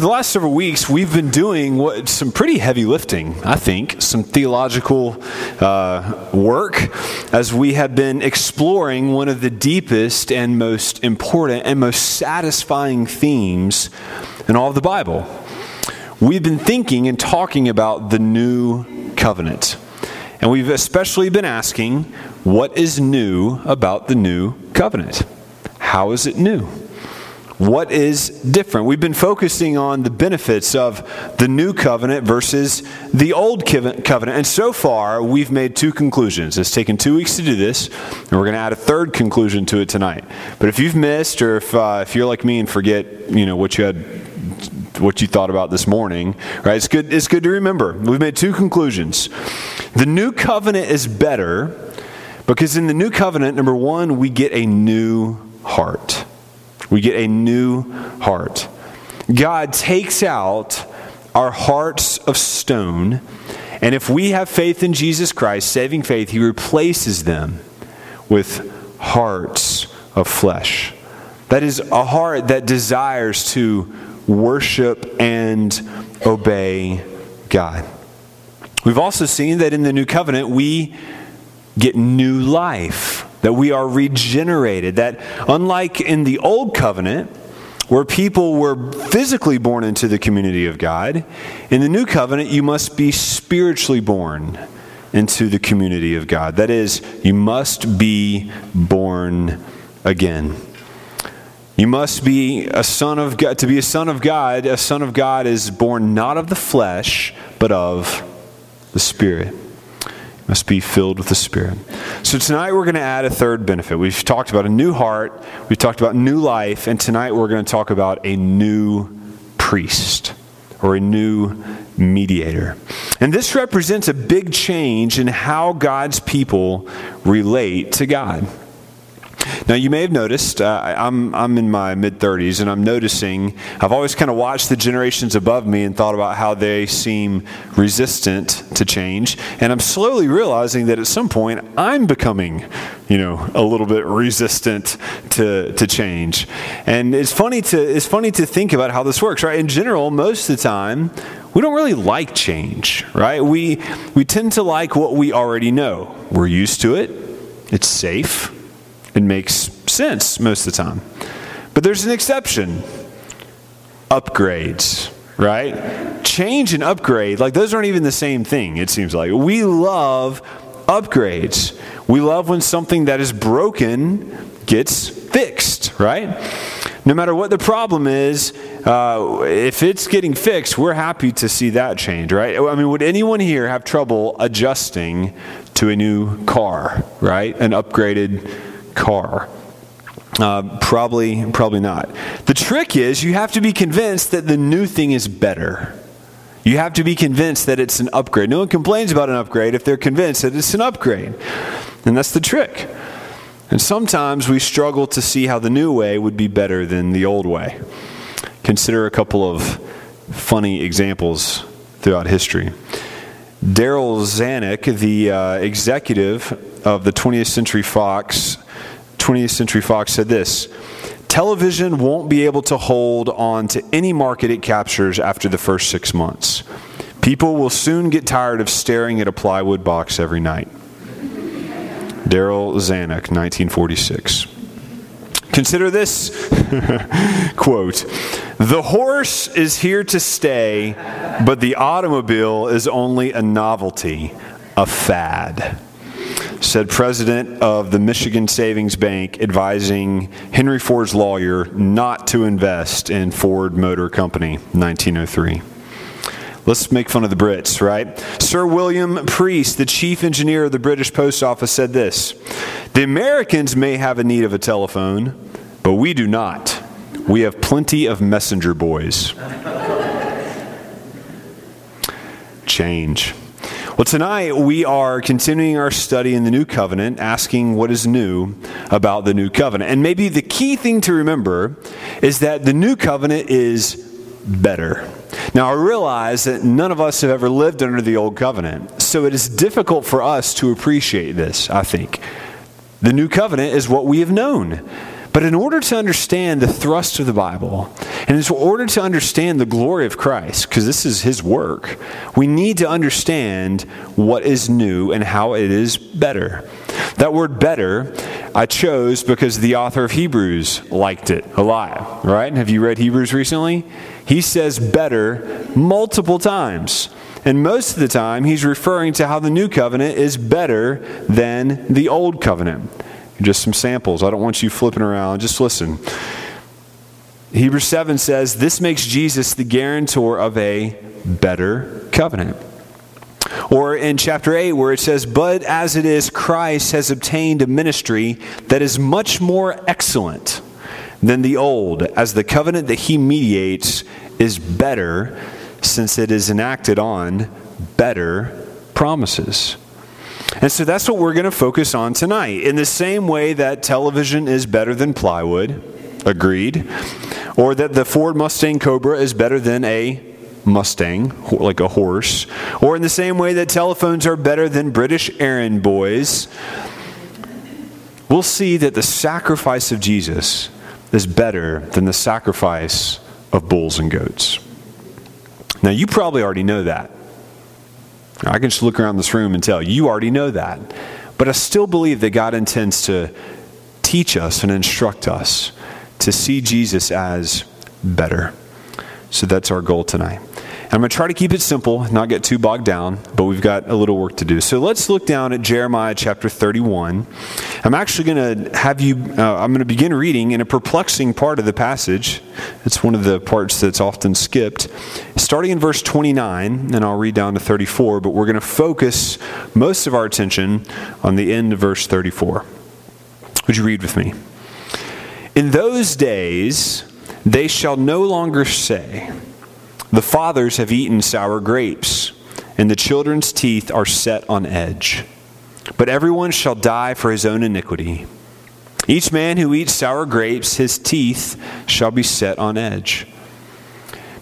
For the last several weeks, we've been doing what, some pretty heavy lifting, I think, some theological uh, work as we have been exploring one of the deepest and most important and most satisfying themes in all of the Bible. We've been thinking and talking about the new covenant. And we've especially been asking, what is new about the new covenant? How is it new? What is different? We've been focusing on the benefits of the new covenant versus the old covenant. And so far, we've made two conclusions. It's taken two weeks to do this, and we're going to add a third conclusion to it tonight. But if you've missed, or if, uh, if you're like me and forget, you know, what you had what you thought about this morning, right? It's good, it's good to remember. We've made two conclusions. The new covenant is better because in the new covenant, number one, we get a new heart. We get a new heart. God takes out our hearts of stone, and if we have faith in Jesus Christ, saving faith, He replaces them with hearts of flesh. That is a heart that desires to worship and obey God. We've also seen that in the new covenant, we get new life that we are regenerated, that unlike in the old covenant, where people were physically born into the community of God, in the new covenant, you must be spiritually born into the community of God. That is, you must be born again. You must be a son of God. To be a son of God, a son of God is born not of the flesh, but of the Spirit must be filled with the Spirit. So tonight we're going to add a third benefit. We've talked about a new heart, we've talked about new life, and tonight we're going to talk about a new priest or a new mediator. And this represents a big change in how God's people relate to God. Now, you may have noticed, uh, I'm, I'm in my mid 30s, and I'm noticing, I've always kind of watched the generations above me and thought about how they seem resistant to change. And I'm slowly realizing that at some point, I'm becoming, you know, a little bit resistant to, to change. And it's funny to, it's funny to think about how this works, right? In general, most of the time, we don't really like change, right? We, we tend to like what we already know. We're used to it, it's safe it makes sense most of the time. But there's an exception upgrades, right? Change and upgrade, like those aren't even the same thing, it seems like. We love upgrades. We love when something that is broken gets fixed, right? No matter what the problem is, uh, if it's getting fixed, we're happy to see that change, right? I mean, would anyone here have trouble adjusting to a new car, right? An upgraded car? Uh, probably, probably not. The trick is you have to be convinced that the new thing is better. You have to be convinced that it's an upgrade. No one complains about an upgrade if they're convinced that it's an upgrade. And that's the trick. And sometimes we struggle to see how the new way would be better than the old way. Consider a couple of funny examples throughout history. Darryl Zanuck, the uh, executive of the 20th Century Fox, 20th Century Fox said this Television won't be able to hold on to any market it captures after the first six months. People will soon get tired of staring at a plywood box every night. Darryl Zanuck, 1946. Consider this quote The horse is here to stay, but the automobile is only a novelty, a fad said president of the Michigan Savings Bank advising Henry Ford's lawyer not to invest in Ford Motor Company, 1903. Let's make fun of the Brits, right? Sir William Preece, the chief engineer of the British Post Office, said this The Americans may have a need of a telephone, but we do not. We have plenty of messenger boys. Change. Well, tonight we are continuing our study in the New Covenant, asking what is new about the New Covenant. And maybe the key thing to remember is that the New Covenant is better. Now, I realize that none of us have ever lived under the Old Covenant, so it is difficult for us to appreciate this, I think. The New Covenant is what we have known. But in order to understand the thrust of the Bible, and in order to understand the glory of Christ, because this is his work, we need to understand what is new and how it is better. That word better, I chose because the author of Hebrews liked it a lot, right? Have you read Hebrews recently? He says better multiple times. And most of the time, he's referring to how the new covenant is better than the old covenant. Just some samples. I don't want you flipping around. Just listen. Hebrews 7 says, This makes Jesus the guarantor of a better covenant. Or in chapter 8, where it says, But as it is, Christ has obtained a ministry that is much more excellent than the old, as the covenant that he mediates is better, since it is enacted on better promises. And so that's what we're going to focus on tonight. In the same way that television is better than plywood, agreed, or that the Ford Mustang Cobra is better than a Mustang, like a horse, or in the same way that telephones are better than British errand boys, we'll see that the sacrifice of Jesus is better than the sacrifice of bulls and goats. Now, you probably already know that. I can just look around this room and tell you already know that. But I still believe that God intends to teach us and instruct us to see Jesus as better. So that's our goal tonight. And I'm going to try to keep it simple, not get too bogged down, but we've got a little work to do. So let's look down at Jeremiah chapter 31. I'm actually going to have you, uh, I'm going to begin reading in a perplexing part of the passage. It's one of the parts that's often skipped. Starting in verse 29, and I'll read down to 34, but we're going to focus most of our attention on the end of verse 34. Would you read with me? In those days, they shall no longer say, the fathers have eaten sour grapes, and the children's teeth are set on edge. But everyone shall die for his own iniquity. Each man who eats sour grapes, his teeth shall be set on edge.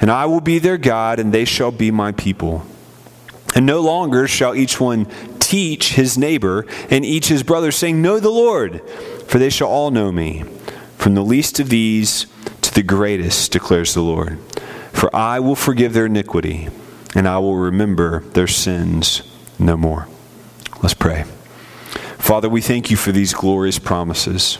and I will be their God, and they shall be my people. And no longer shall each one teach his neighbor and each his brother, saying, Know the Lord, for they shall all know me, from the least of these to the greatest, declares the Lord. For I will forgive their iniquity, and I will remember their sins no more. Let's pray. Father, we thank you for these glorious promises.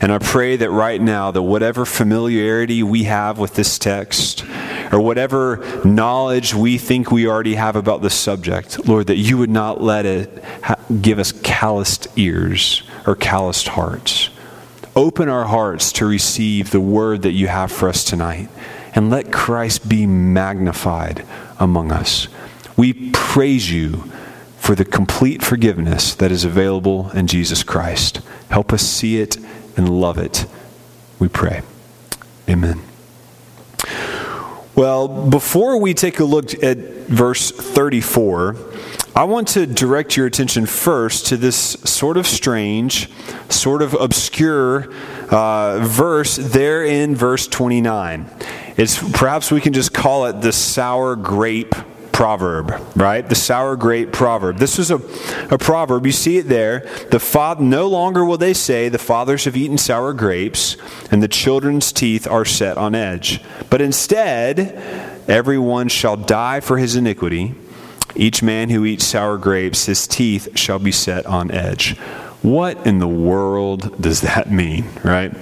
And I pray that right now, that whatever familiarity we have with this text, or whatever knowledge we think we already have about the subject, Lord, that you would not let it ha- give us calloused ears or calloused hearts. Open our hearts to receive the word that you have for us tonight and let Christ be magnified among us. We praise you for the complete forgiveness that is available in Jesus Christ. Help us see it and love it. We pray. Amen. Well, before we take a look at verse 34, I want to direct your attention first to this sort of strange, sort of obscure uh, verse there in verse 29. It's perhaps we can just call it the sour grape proverb, right? The sour grape proverb. This is a, a proverb. You see it there. The father, no longer will they say, the fathers have eaten sour grapes, and the children's teeth are set on edge. But instead, everyone shall die for his iniquity. Each man who eats sour grapes, his teeth shall be set on edge. What in the world does that mean, right?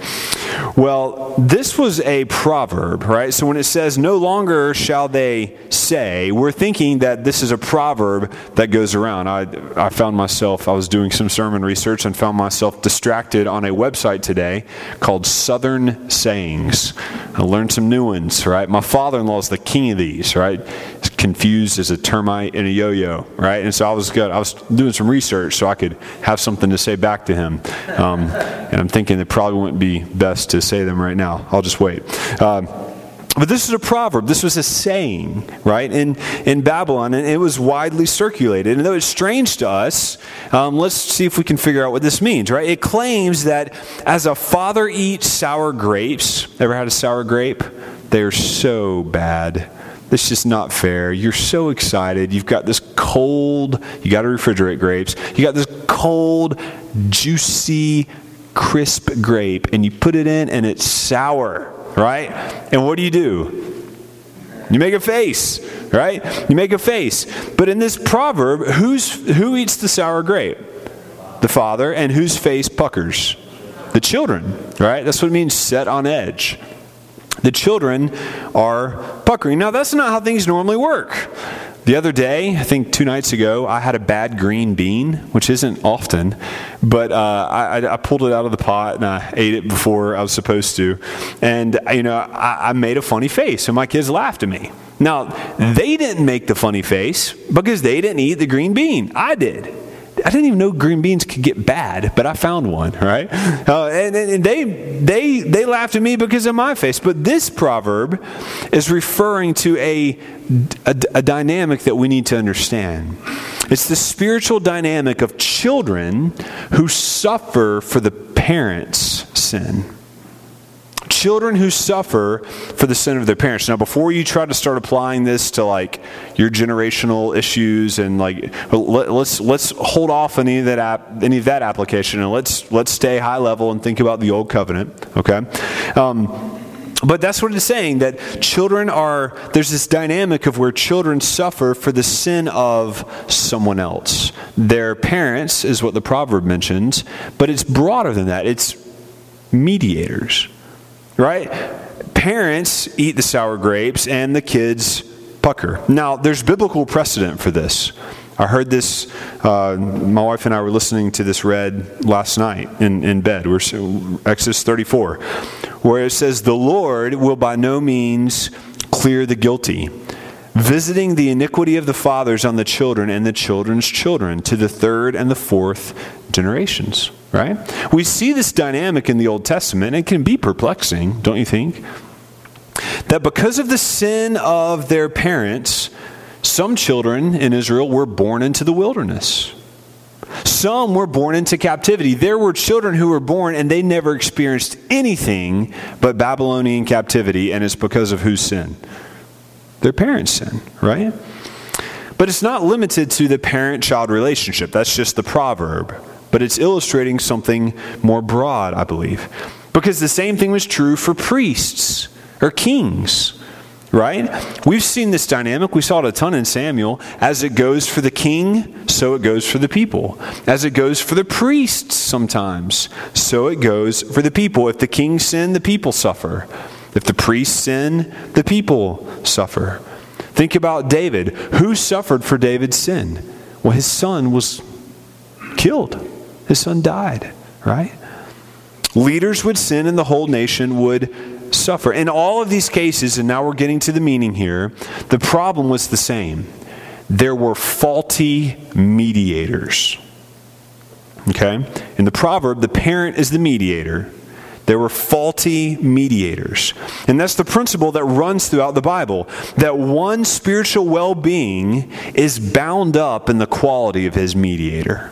Well, this was a proverb, right? So when it says, no longer shall they say, we're thinking that this is a proverb that goes around. I, I found myself, I was doing some sermon research and found myself distracted on a website today called Southern Sayings. I learned some new ones, right? My father in law is the king of these, right? He's confused as a termite in a yo-yo, right? And so I was good. I was doing some research so I could have something to say back to him. Um, and I'm thinking it probably wouldn't be best to say them right now. I'll just wait. Um, but this is a proverb. This was a saying, right, in, in Babylon, and it was widely circulated. And though it's strange to us, um, let's see if we can figure out what this means, right? It claims that as a father eats sour grapes, ever had a sour grape? They're so bad. It's just not fair. You're so excited. You've got this cold, you got to refrigerate grapes. You got this cold, juicy, crisp grape, and you put it in, and it's sour right? And what do you do? You make a face, right? You make a face. But in this proverb, who's, who eats the sour grape? The father. And whose face puckers? The children, right? That's what it means set on edge. The children are puckering. Now, that's not how things normally work. The other day, I think two nights ago, I had a bad green bean, which isn't often, but uh, I, I, pulled it out of the pot and I ate it before I was supposed to. And, you know, I, I made a funny face, and my kids laughed at me. Now, they didn't make the funny face because they didn't eat the green bean. I did. I didn't even know green beans could get bad, but I found one, right? Uh, and, and they, they, they laughed at me because of my face. But this proverb is referring to a, a, a dynamic that we need to understand. It's the spiritual dynamic of children who suffer for the parents' sin children who suffer for the sin of their parents. Now, before you try to start applying this to like your generational issues and like let, us let's hold off any of that app, any of that application and let's let's stay high level and think about the old covenant. Okay. Um, but that's what it's saying that children are, there's this dynamic of where children suffer for the sin of someone else. Their parents is what the proverb mentions, but it's broader than that. It's mediators right? Parents eat the sour grapes and the kids pucker. Now, there's biblical precedent for this. I heard this, uh, my wife and I were listening to this read last night in, in bed. We're Exodus 34, where it says, The Lord will by no means clear the guilty, visiting the iniquity of the fathers on the children and the children's children to the third and the fourth generations right? We see this dynamic in the Old Testament. It can be perplexing, don't you think? That because of the sin of their parents, some children in Israel were born into the wilderness. Some were born into captivity. There were children who were born and they never experienced anything but Babylonian captivity, and it's because of whose sin? Their parents' sin, right? But it's not limited to the parent child relationship. That's just the proverb but it's illustrating something more broad, I believe. Because the same thing was true for priests or kings, right? We've seen this dynamic. We saw it a ton in Samuel. As it goes for the king, so it goes for the people. As it goes for the priests sometimes, so it goes for the people. If the king sin, the people suffer. If the priests sin, the people suffer. Think about David. Who suffered for David's sin? Well, his son was killed. His son died, right? Leaders would sin and the whole nation would suffer. In all of these cases, and now we're getting to the meaning here, the problem was the same. There were faulty mediators. Okay? In the proverb, the parent is the mediator. There were faulty mediators. And that's the principle that runs throughout the Bible that one spiritual well being is bound up in the quality of his mediator.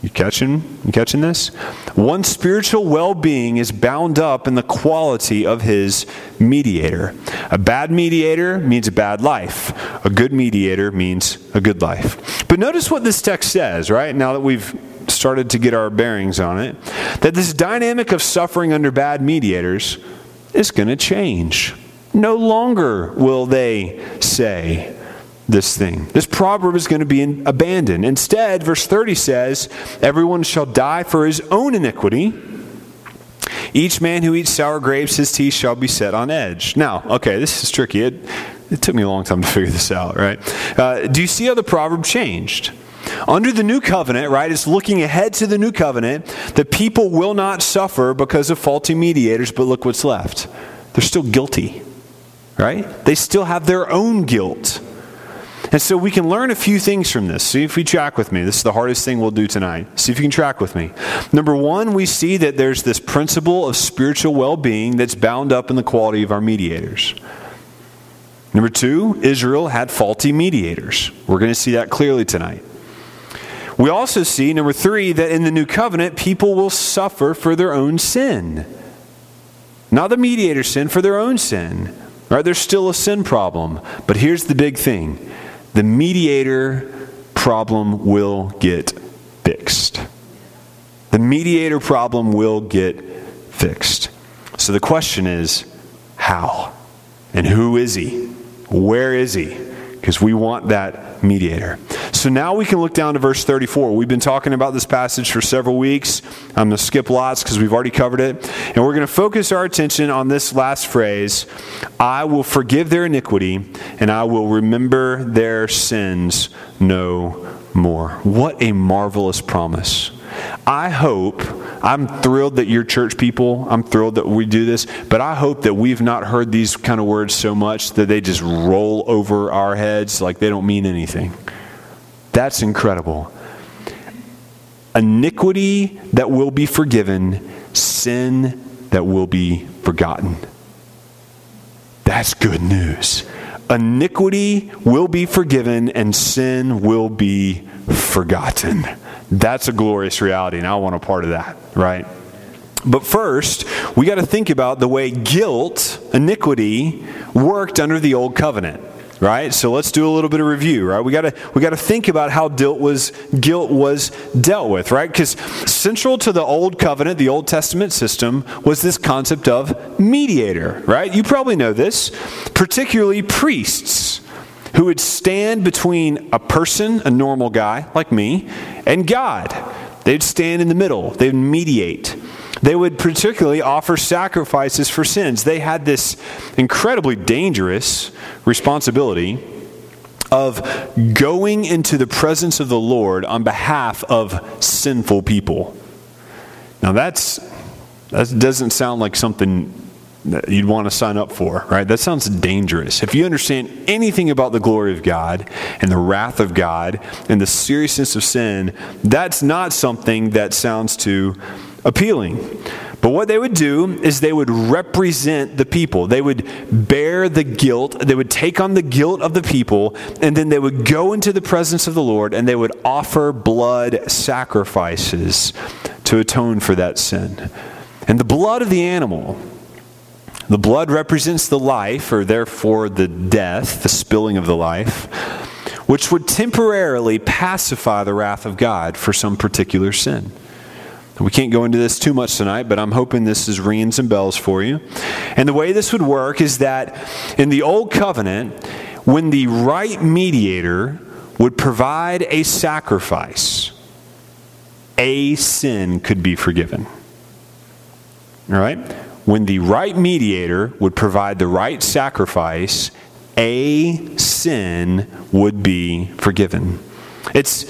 You catching? You catching this? One spiritual well-being is bound up in the quality of his mediator. A bad mediator means a bad life. A good mediator means a good life. But notice what this text says, right? Now that we've started to get our bearings on it, that this dynamic of suffering under bad mediators is going to change. No longer will they say, this thing. This proverb is going to be in, abandoned. Instead, verse 30 says, Everyone shall die for his own iniquity. Each man who eats sour grapes, his teeth shall be set on edge. Now, okay, this is tricky. It, it took me a long time to figure this out, right? Uh, do you see how the proverb changed? Under the new covenant, right, it's looking ahead to the new covenant. The people will not suffer because of faulty mediators, but look what's left. They're still guilty, right? They still have their own guilt And so we can learn a few things from this. See if we track with me. This is the hardest thing we'll do tonight. See if you can track with me. Number one, we see that there's this principle of spiritual well being that's bound up in the quality of our mediators. Number two, Israel had faulty mediators. We're going to see that clearly tonight. We also see, number three, that in the new covenant, people will suffer for their own sin. Not the mediator sin, for their own sin. Right? There's still a sin problem. But here's the big thing the mediator problem will get fixed. The mediator problem will get fixed. So the question is how? And who is he? Where is he? Because we want that mediator. So now we can look down to verse 34. We've been talking about this passage for several weeks. I'm going to skip lots because we've already covered it. And we're going to focus our attention on this last phrase I will forgive their iniquity and I will remember their sins no more. What a marvelous promise. I hope, I'm thrilled that you're church people. I'm thrilled that we do this, but I hope that we've not heard these kind of words so much that they just roll over our heads like they don't mean anything. That's incredible. Iniquity that will be forgiven, sin that will be forgotten. That's good news. Iniquity will be forgiven and sin will be forgotten. That's a glorious reality, and I want a part of that, right? But first, we got to think about the way guilt, iniquity, worked under the old covenant right? So let's do a little bit of review, right? We got to we got to think about how guilt was guilt was dealt with, right? Cuz central to the old covenant, the Old Testament system was this concept of mediator, right? You probably know this, particularly priests who would stand between a person, a normal guy like me, and God. They'd stand in the middle. They'd mediate. They would particularly offer sacrifices for sins. They had this incredibly dangerous responsibility of going into the presence of the Lord on behalf of sinful people. Now that's that doesn't sound like something that you'd want to sign up for, right? That sounds dangerous. If you understand anything about the glory of God and the wrath of God and the seriousness of sin, that's not something that sounds too appealing. But what they would do is they would represent the people. They would bear the guilt. They would take on the guilt of the people, and then they would go into the presence of the Lord and they would offer blood sacrifices to atone for that sin. And the blood of the animal, the blood represents the life, or therefore the death, the spilling of the life, which would temporarily pacify the wrath of God for some particular sin. We can't go into this too much tonight, but I'm hoping this is ringing some bells for you. And the way this would work is that in the Old Covenant, when the right mediator would provide a sacrifice, a sin could be forgiven. All right? When the right mediator would provide the right sacrifice, a sin would be forgiven. It's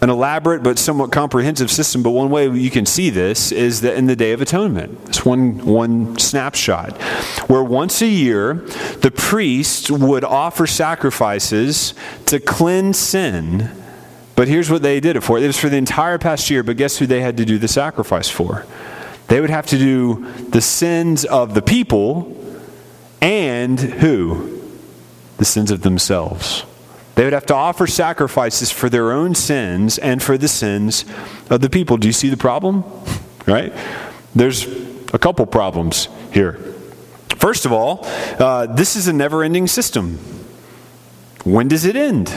an elaborate but somewhat comprehensive system, but one way you can see this is that in the Day of Atonement. It's one, one snapshot where once a year the priest would offer sacrifices to cleanse sin. But here's what they did it for. It was for the entire past year, but guess who they had to do the sacrifice for? They would have to do the sins of the people and who? The sins of themselves. They would have to offer sacrifices for their own sins and for the sins of the people. Do you see the problem? Right? There's a couple problems here. First of all, uh, this is a never ending system. When does it end?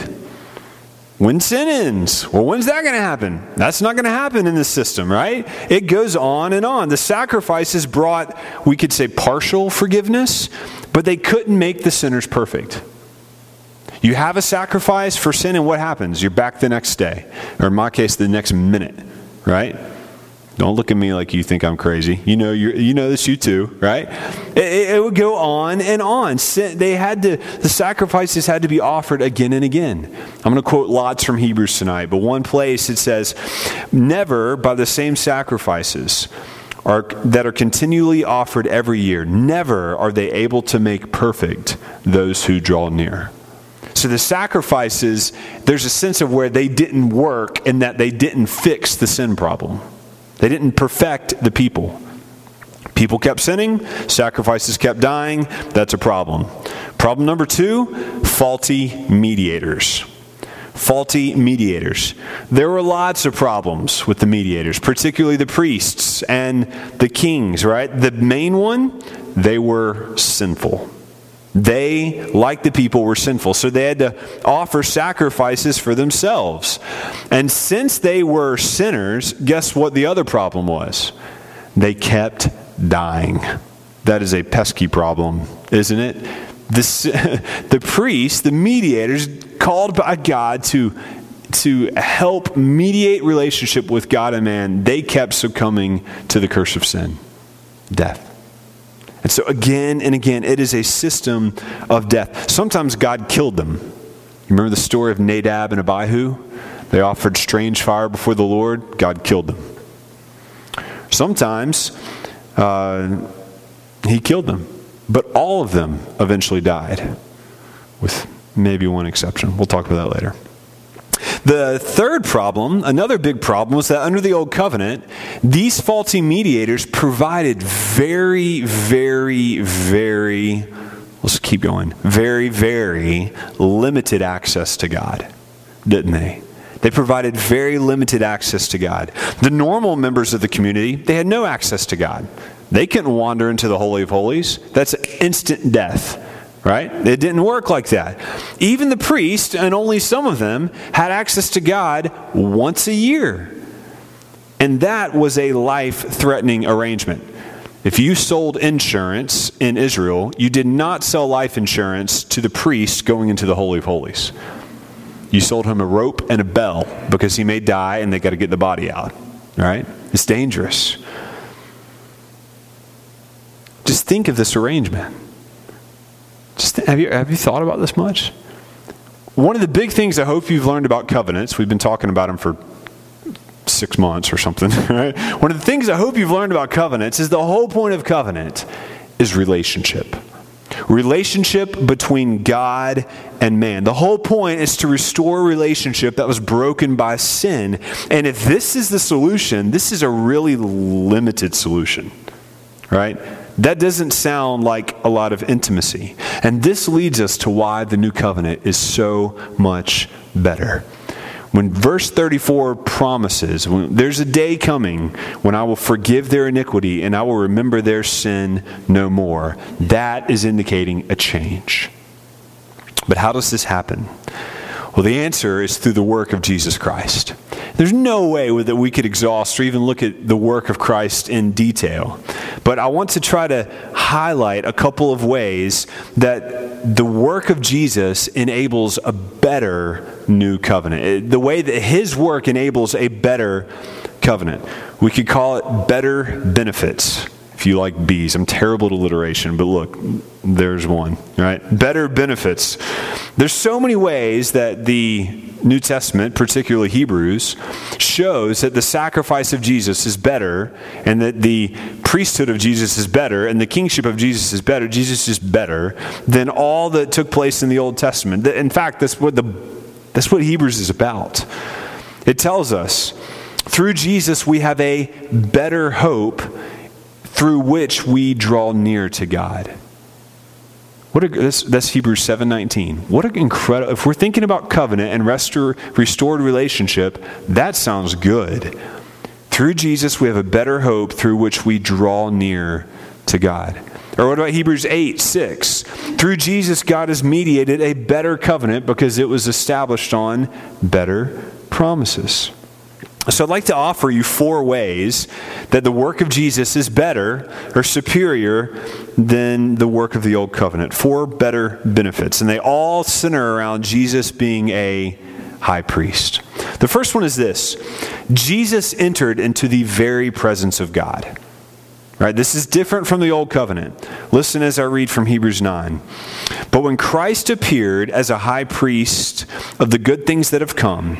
When sin ends? Well, when's that going to happen? That's not going to happen in this system, right? It goes on and on. The sacrifices brought, we could say, partial forgiveness, but they couldn't make the sinners perfect. You have a sacrifice for sin, and what happens? You're back the next day, or in my case, the next minute, right? Don't look at me like you think I'm crazy. You know, you know this, you too, right? It, it, would go on and on. They had to, the sacrifices had to be offered again and again. I'm going to quote lots from Hebrews tonight, but one place it says, "Never by the same sacrifices." Are, that are continually offered every year, never are they able to make perfect those who draw near. So the sacrifices, there's a sense of where they didn't work and that they didn't fix the sin problem. They didn't perfect the people. People kept sinning, sacrifices kept dying. That's a problem. Problem number two faulty mediators. Faulty mediators. There were lots of problems with the mediators, particularly the priests and the kings, right? The main one, they were sinful. They, like the people, were sinful, so they had to offer sacrifices for themselves. And since they were sinners, guess what the other problem was? They kept dying. That is a pesky problem, isn't it? The, the priests, the mediators, called by God to, to help mediate relationship with God and man, they kept succumbing to the curse of sin, death. And so, again and again, it is a system of death. Sometimes God killed them. You remember the story of Nadab and Abihu? They offered strange fire before the Lord, God killed them. Sometimes uh, he killed them. But all of them eventually died, with maybe one exception. We'll talk about that later. The third problem, another big problem, was that under the Old Covenant, these faulty mediators provided very, very, very, let's keep going, very, very limited access to God, didn't they? They provided very limited access to God. The normal members of the community, they had no access to God. They couldn't wander into the Holy of Holies. That's instant death, right? It didn't work like that. Even the priest, and only some of them, had access to God once a year. And that was a life threatening arrangement. If you sold insurance in Israel, you did not sell life insurance to the priest going into the Holy of Holies. You sold him a rope and a bell because he may die and they got to get the body out. Right? It's dangerous. Just think of this arrangement. Just have you have you thought about this much? One of the big things I hope you've learned about covenants, we've been talking about them for six months or something, right? One of the things I hope you've learned about covenants is the whole point of covenant is relationship relationship between God and man. The whole point is to restore relationship that was broken by sin. And if this is the solution, this is a really limited solution, right? That doesn't sound like a lot of intimacy. And this leads us to why the new covenant is so much better. When verse 34 promises, there's a day coming when I will forgive their iniquity and I will remember their sin no more, that is indicating a change. But how does this happen? Well, the answer is through the work of Jesus Christ. There's no way that we could exhaust or even look at the work of Christ in detail. But I want to try to highlight a couple of ways that the work of Jesus enables a better new covenant. Uh, the way that his work enables a better covenant. We could call it better benefits if you like bees. I'm terrible at alliteration, but look, there's one, right? Better benefits. There's so many ways that the New Testament, particularly Hebrews, shows that the sacrifice of Jesus is better and that the priesthood of Jesus is better and the kingship of Jesus is better. Jesus is better than all that took place in the Old Testament. In fact, that's what the that's what Hebrews is about. It tells us through Jesus we have a better hope through which we draw near to God. What a, that's, Hebrews 7:19. What an incredible if we're thinking about covenant and restore, restored relationship, that sounds good. Through Jesus we have a better hope through which we draw near to God. Or what about Hebrews 8, 6? Through Jesus, God has mediated a better covenant because it was established on better promises. So I'd like to offer you four ways that the work of Jesus is better or superior than the work of the old covenant. Four better benefits. And they all center around Jesus being a high priest. The first one is this Jesus entered into the very presence of God. Right? This is different from the old covenant. Listen as I read from Hebrews 9. But when Christ appeared as a high priest of the good things that have come,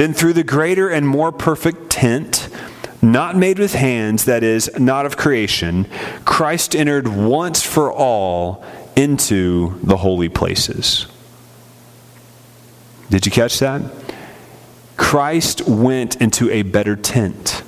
then through the greater and more perfect tent, not made with hands, that is, not of creation, Christ entered once for all into the holy places. Did you catch that? Christ went into a better tent.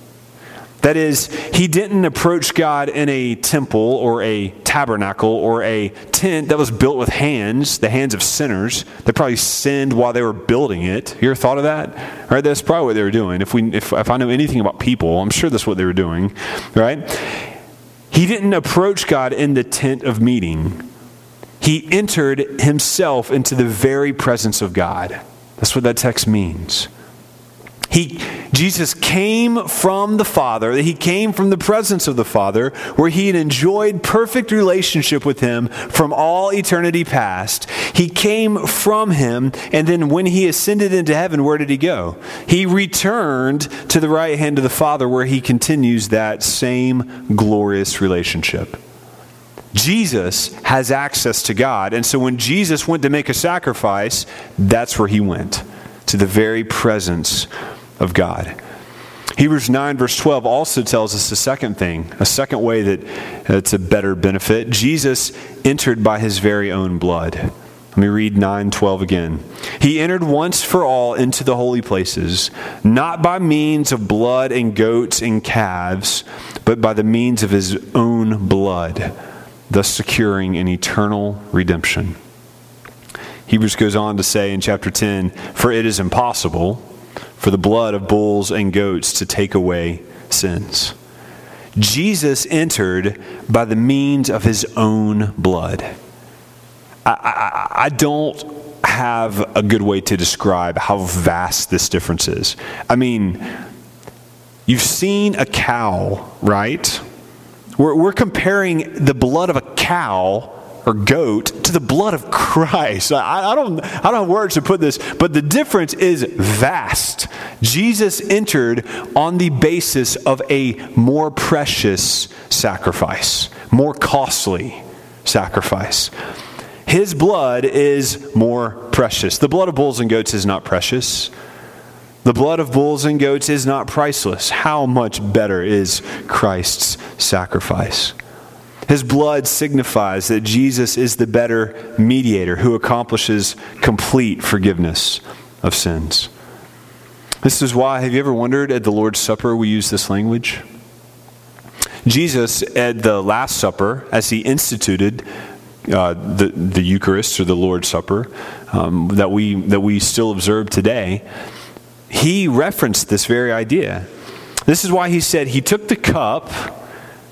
That is, he didn't approach God in a temple or a tabernacle or a tent that was built with hands, the hands of sinners. They probably sinned while they were building it. You ever thought of that? Right? That's probably what they were doing. If, we, if, if I know anything about people, I'm sure that's what they were doing. Right? He didn't approach God in the tent of meeting. He entered himself into the very presence of God. That's what that text means. He, Jesus came from the Father, he came from the presence of the Father, where he had enjoyed perfect relationship with him from all eternity past. He came from him, and then when he ascended into heaven, where did he go? He returned to the right hand of the Father, where he continues that same glorious relationship. Jesus has access to God. And so when Jesus went to make a sacrifice, that's where he went to the very presence of God. Hebrews 9, verse 12, also tells us a second thing, a second way that it's a better benefit. Jesus entered by his very own blood. Let me read 9:12 again. He entered once for all into the holy places, not by means of blood and goats and calves, but by the means of his own blood, thus securing an eternal redemption. Hebrews goes on to say in chapter 10, "For it is impossible for the blood of bulls and goats to take away sins. Jesus entered by the means of his own blood. I, I, I, don't have a good way to describe how vast this difference is. I mean, you've seen a cow, right? We're, we're comparing the blood of a cow or goat to the blood of Christ. I, I, don't, I don't have words to put this, but the difference is vast. Jesus entered on the basis of a more precious sacrifice, more costly sacrifice. His blood is more precious. The blood of bulls and goats is not precious. The blood of bulls and goats is not priceless. How much better is Christ's sacrifice? His blood signifies that Jesus is the better mediator who accomplishes complete forgiveness of sins. This is why, have you ever wondered at the Lord's Supper we use this language? Jesus, at the Last Supper, as he instituted uh, the, the Eucharist or the Lord's Supper um, that, we, that we still observe today, he referenced this very idea. This is why he said he took the cup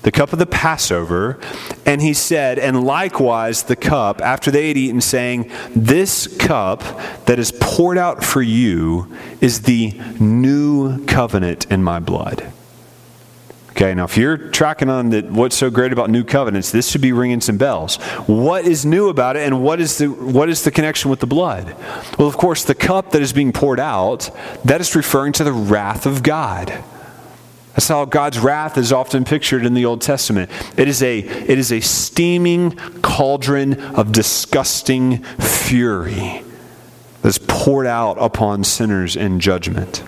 the cup of the Passover, and he said, and likewise the cup, after they had eaten, saying, This cup that is poured out for you is the new covenant in my blood. Okay, now if you're tracking on that, what's so great about new covenants, this should be ringing some bells. What is new about it, and what is the what is the connection with the blood? Well, of course, the cup that is being poured out, that is referring to the wrath of God. That's how God's wrath is often pictured in the Old Testament. It is a, it is a steaming cauldron of disgusting fury that's poured out upon sinners in judgment.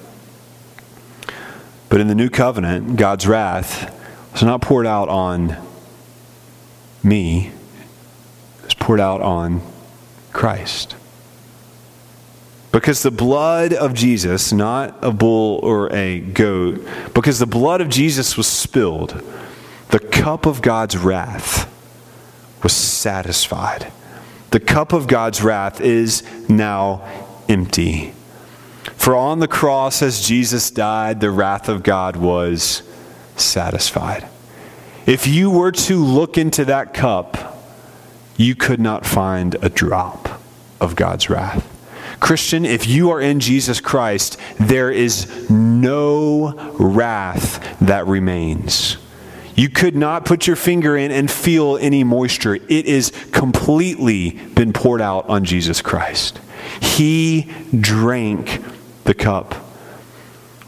But in the new covenant, God's wrath was not poured out on me, it was poured out on Christ. Because the blood of Jesus, not a bull or a goat, because the blood of Jesus was spilled, the cup of God's wrath was satisfied. The cup of God's wrath is now empty. For on the cross, as Jesus died, the wrath of God was satisfied. If you were to look into that cup, you could not find a drop of God's wrath. Christian, if you are in Jesus Christ, there is no wrath that remains. You could not put your finger in and feel any moisture. It is completely been poured out on Jesus Christ. He drank the cup,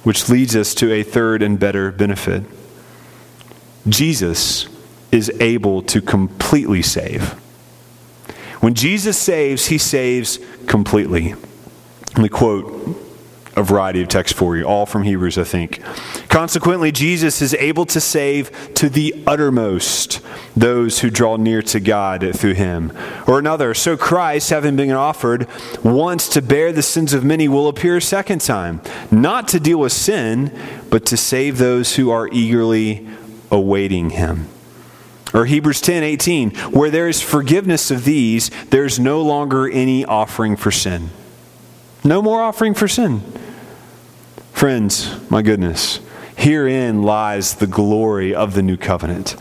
which leads us to a third and better benefit. Jesus is able to completely save. When Jesus saves, he saves completely. Let me quote a variety of texts for you, all from Hebrews, I think. Consequently, Jesus is able to save to the uttermost those who draw near to God through him. Or another, so Christ, having been offered once to bear the sins of many, will appear a second time, not to deal with sin, but to save those who are eagerly awaiting him. Or Hebrews 10 18, where there is forgiveness of these, there's no longer any offering for sin. No more offering for sin. Friends, my goodness, herein lies the glory of the new covenant.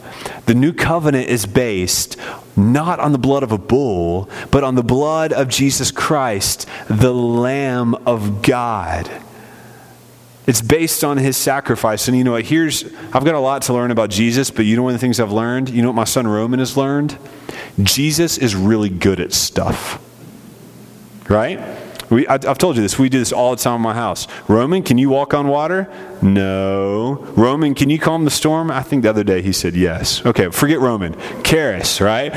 The new covenant is based not on the blood of a bull, but on the blood of Jesus Christ, the Lamb of God. It's based on his sacrifice. And you know what? Here's, I've got a lot to learn about Jesus, but you know one of the things I've learned? You know what my son Roman has learned? Jesus is really good at stuff. Right? We, I, have told you this. We do this all the time in my house. Roman, can you walk on water? No. Roman, can you calm the storm? I think the other day he said yes. Okay, forget Roman. Karis, right?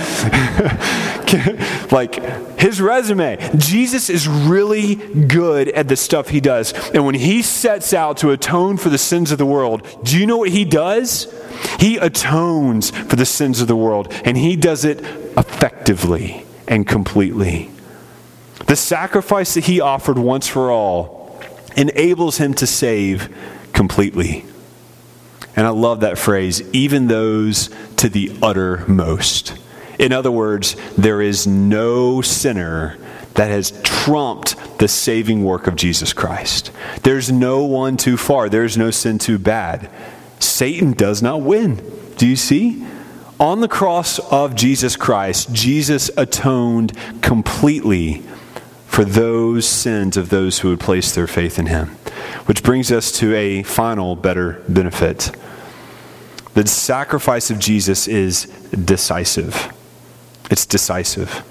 like his resume. Jesus is really good at the stuff he does. And when he sets out to atone for the sins of the world, do you know what he does? He atones for the sins of the world, and he does it effectively and completely. The sacrifice that he offered once for all enables him to save completely. And I love that phrase, even those to the uttermost. In other words, there is no sinner that has trumped the saving work of Jesus Christ. There's no one too far, there's no sin too bad. Satan does not win. Do you see? On the cross of Jesus Christ, Jesus atoned completely for those sins of those who would place their faith in him. Which brings us to a final, better benefit. The sacrifice of Jesus is decisive. It's decisive.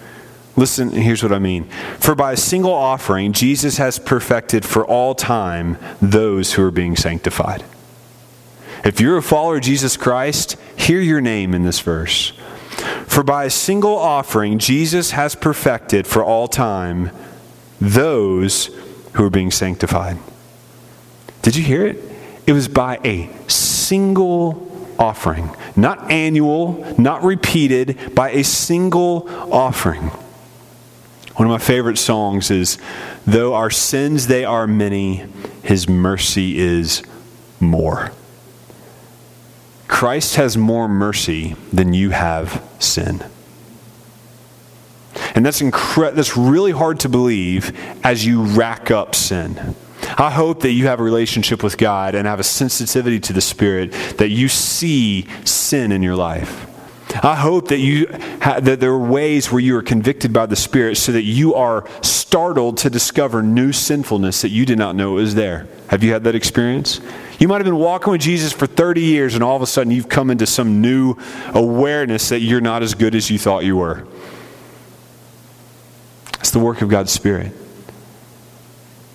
Listen, here's what I mean. For by a single offering, Jesus has perfected for all time those who are being sanctified. If you're a follower of Jesus Christ, hear your name in this verse. For by a single offering, Jesus has perfected for all time those who are being sanctified. Did you hear it? It was by a single offering, not annual, not repeated, by a single offering. One of my favorite songs is Though our sins they are many, his mercy is more. Christ has more mercy than you have sin. And that's, incre- that's really hard to believe as you rack up sin. I hope that you have a relationship with God and have a sensitivity to the Spirit that you see sin in your life. I hope that you ha- that there are ways where you are convicted by the Spirit so that you are startled to discover new sinfulness that you did not know was there. Have you had that experience? You might have been walking with Jesus for 30 years and all of a sudden you've come into some new awareness that you're not as good as you thought you were. It's the work of God's Spirit.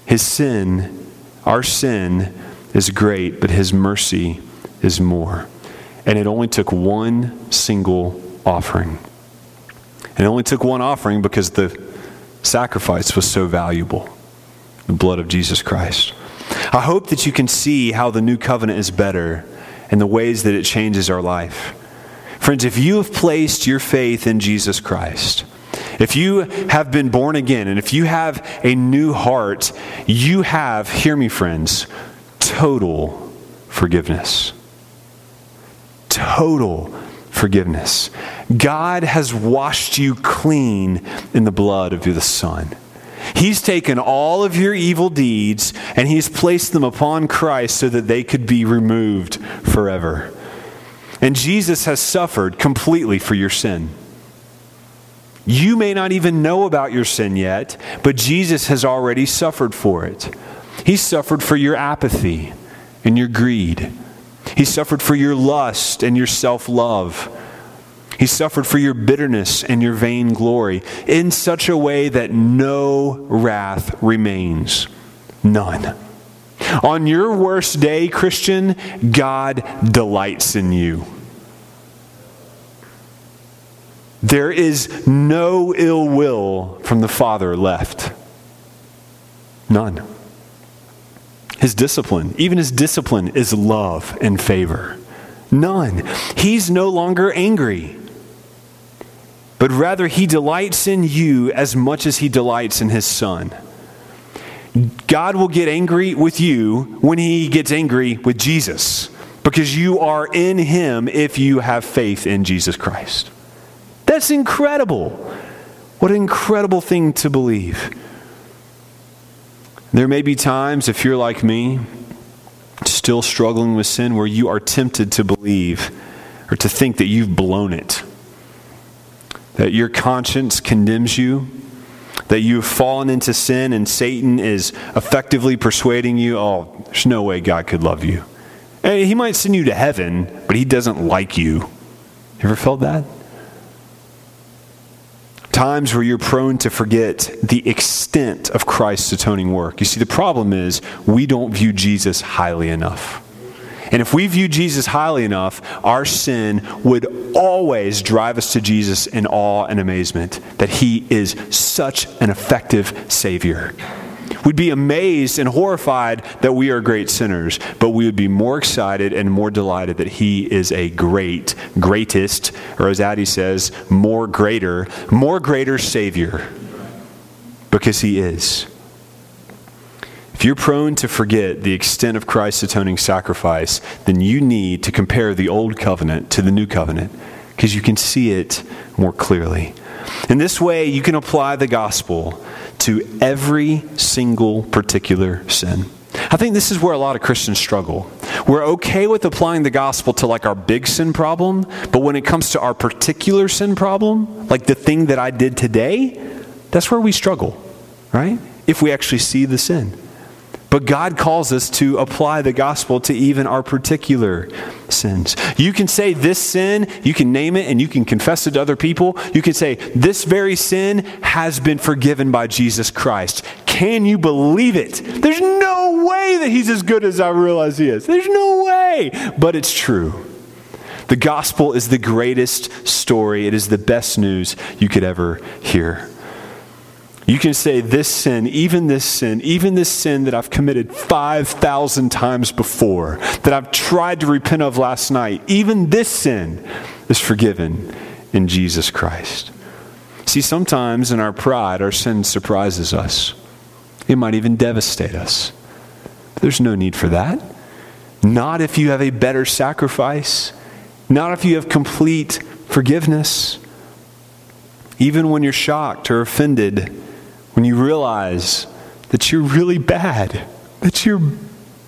His sin, our sin, is great, but His mercy is more. And it only took one single offering. And it only took one offering because the sacrifice was so valuable the blood of Jesus Christ. I hope that you can see how the new covenant is better and the ways that it changes our life. Friends, if you have placed your faith in Jesus Christ, if you have been born again and if you have a new heart, you have, hear me, friends, total forgiveness. Total forgiveness. God has washed you clean in the blood of the Son. He's taken all of your evil deeds and he's placed them upon Christ so that they could be removed forever. And Jesus has suffered completely for your sin. You may not even know about your sin yet, but Jesus has already suffered for it. He suffered for your apathy and your greed. He suffered for your lust and your self love. He suffered for your bitterness and your vain glory in such a way that no wrath remains. None. On your worst day, Christian, God delights in you. There is no ill will from the Father left. None. his discipline. Even his discipline is love and favor. None. He's no longer angry, but rather he delights in you as much as he delights in his son. God will get angry with you when he gets angry with Jesus because you are in him if you have faith in Jesus Christ. That's incredible. What an incredible thing to believe. There may be times, if you're like me, still struggling with sin, where you are tempted to believe or to think that you've blown it, that your conscience condemns you, that you've fallen into sin and Satan is effectively persuading you, oh, there's no way God could love you. And he might send you to heaven, but he doesn't like you. You ever felt that? Times where you're prone to forget the extent of Christ's atoning work. You see, the problem is we don't view Jesus highly enough. And if we view Jesus highly enough, our sin would always drive us to Jesus in awe and amazement that he is such an effective Savior. We'd be amazed and horrified that we are great sinners, but we would be more excited and more delighted that He is a great, greatest, or as Addie says, more greater, more greater Savior. Because He is. If you're prone to forget the extent of Christ's atoning sacrifice, then you need to compare the old covenant to the new covenant because you can see it more clearly. In this way, you can apply the gospel to every single particular sin. I think this is where a lot of Christians struggle. We're okay with applying the gospel to like our big sin problem, but when it comes to our particular sin problem, like the thing that I did today, that's where we struggle, right? If we actually see the sin. But God calls us to apply the gospel to even our particular sins. You can say this sin, you can name it, and you can confess it to other people. You can say, This very sin has been forgiven by Jesus Christ. Can you believe it? There's no way that he's as good as I realize he is. There's no way. But it's true. The gospel is the greatest story, it is the best news you could ever hear. You can say, This sin, even this sin, even this sin that I've committed 5,000 times before, that I've tried to repent of last night, even this sin is forgiven in Jesus Christ. See, sometimes in our pride, our sin surprises us. It might even devastate us. There's no need for that. Not if you have a better sacrifice, not if you have complete forgiveness. Even when you're shocked or offended, when you realize that you're really bad, that you're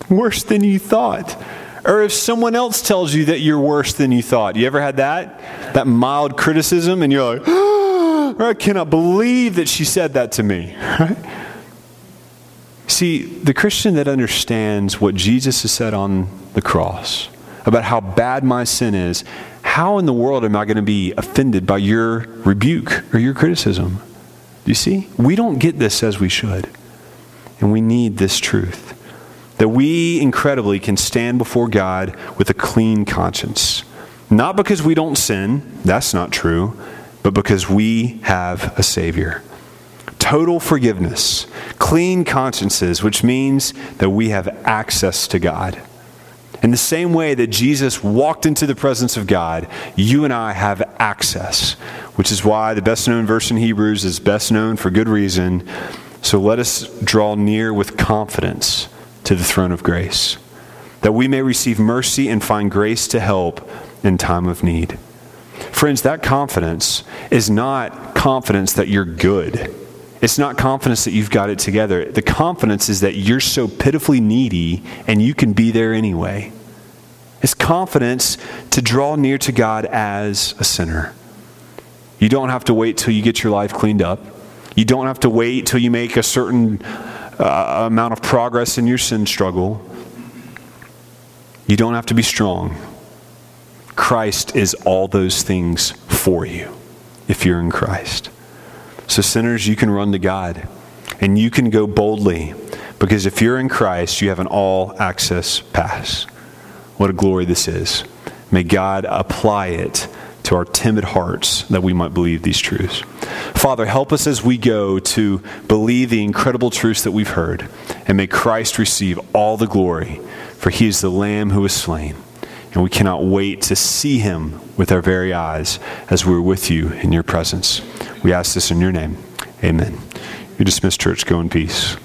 worse than you thought. Or if someone else tells you that you're worse than you thought. You ever had that? That mild criticism, and you're like, oh, I cannot believe that she said that to me. Right? See, the Christian that understands what Jesus has said on the cross about how bad my sin is, how in the world am I going to be offended by your rebuke or your criticism? Do you see? We don't get this as we should. And we need this truth that we incredibly can stand before God with a clean conscience. Not because we don't sin, that's not true, but because we have a Savior. Total forgiveness, clean consciences, which means that we have access to God. In the same way that Jesus walked into the presence of God, you and I have access, which is why the best known verse in Hebrews is best known for good reason. So let us draw near with confidence to the throne of grace, that we may receive mercy and find grace to help in time of need. Friends, that confidence is not confidence that you're good. It's not confidence that you've got it together. The confidence is that you're so pitifully needy and you can be there anyway. It's confidence to draw near to God as a sinner. You don't have to wait till you get your life cleaned up. You don't have to wait till you make a certain uh, amount of progress in your sin struggle. You don't have to be strong. Christ is all those things for you if you're in Christ. So, sinners, you can run to God and you can go boldly because if you're in Christ, you have an all access pass. What a glory this is. May God apply it to our timid hearts that we might believe these truths. Father, help us as we go to believe the incredible truths that we've heard And may Christ receive all the glory, for he is the Lamb who was slain. And we cannot wait to see him with our very eyes as we're with you in your presence. We ask this in your name. Amen. You're dismissed, church. Go in peace.